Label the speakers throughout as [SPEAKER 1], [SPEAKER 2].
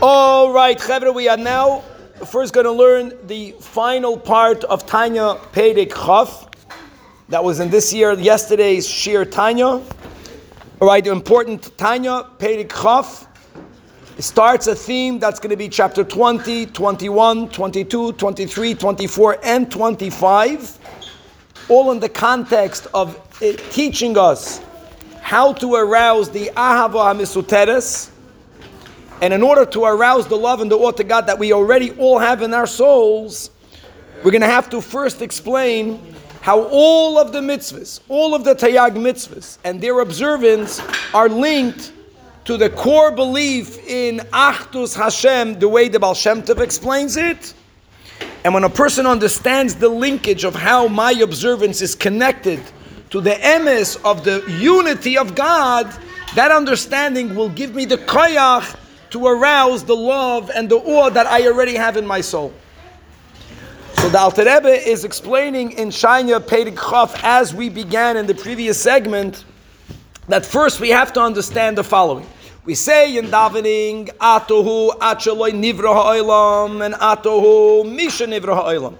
[SPEAKER 1] All right, Chevra, we are now first going to learn the final part of Tanya Perek Chaf. That was in this year, yesterday's Shir Tanya. All right, the important Tanya Perek Chaf. It starts a theme that's going to be chapter 20, 21, 22, 23, 24, and 25. All in the context of teaching us how to arouse the Ahava HaMisuteres and in order to arouse the love and the awe to God that we already all have in our souls, we're going to have to first explain how all of the mitzvahs, all of the Taryag mitzvahs, and their observance are linked to the core belief in Achdus Hashem, the way the Baal Shem Tov explains it. And when a person understands the linkage of how my observance is connected to the emes of the unity of God, that understanding will give me the koyach to arouse the love and the awe that I already have in my soul. So the Alter Rebbe is explaining in Tanya Perek Chaf as we began in the previous segment that first we have to understand the following. We say in davening, Atohu Acheloi Nivra Ha'olam and Atohu Misha Nivra Ha'olam.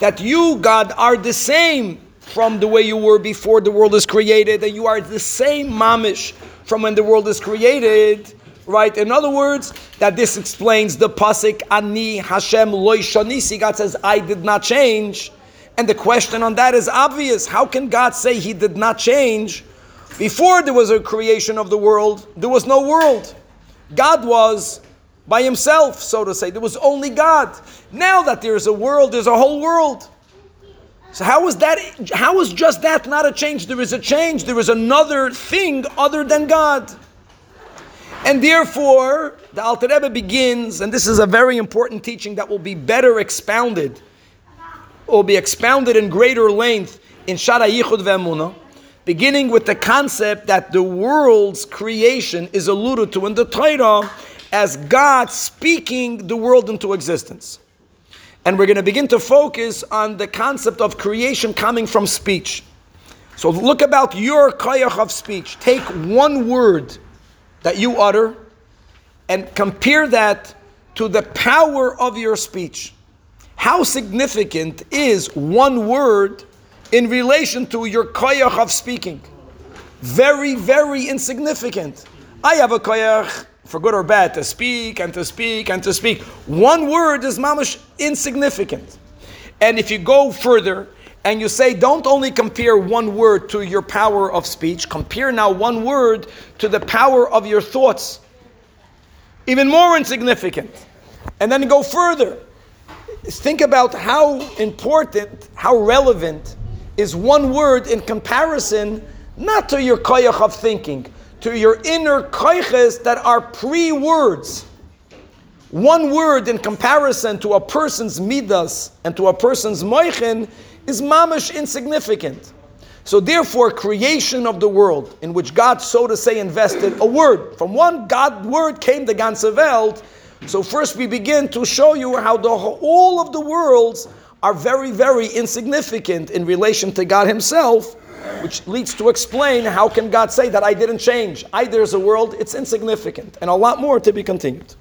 [SPEAKER 1] That you, God, are the same from the way you were before the world is created, and you are the same mamish from when the world is created right? In other words, that this explains the pasuk Ani Hashem loy shanisi. God says, "I did not change," and the question on that is obvious. How can God say He did not change? Before there was a creation of the world, there was no world. God was by Himself, so to say. There was only God. Now that there is a world, there's a whole world. So how is that? How is just that not a change? There is a change. There is another thing other than God. And therefore, the Alter Rebbe begins, and this is a very important teaching that will be better expounded, will be expounded in greater length in Shaar HaYichud Ve'emunah, beginning with the concept that the world's creation is alluded to in the Torah as God speaking the world into existence. And we're going to begin to focus on the concept of creation coming from speech. So look about your koyach of speech. Take one word that you utter and compare that to the power of your speech. How significant is one word in relation to your koyach of speaking? Very, very insignificant. I have a koyach, for good or bad, to speak and to speak and to speak. One word is mamish insignificant. And if you go further and you say, don't only compare one word to your power of speech, compare now one word to the power of your thoughts. Even more insignificant. And then go further. Think about how important, how relevant is one word in comparison, not to your koyach of thinking, to your inner koyches that are pre words. One word in comparison to a person's midas and to a person's moichin is mamish insignificant. So therefore, creation of the world, in which God, so to say, invested a word. From one God word came the ganze Welt. So first we begin to show you how the, all of the worlds are very, very insignificant in relation to God Himself, which leads to explain how can God say that I didn't change. I there's a world, it's insignificant. And a lot more to be continued.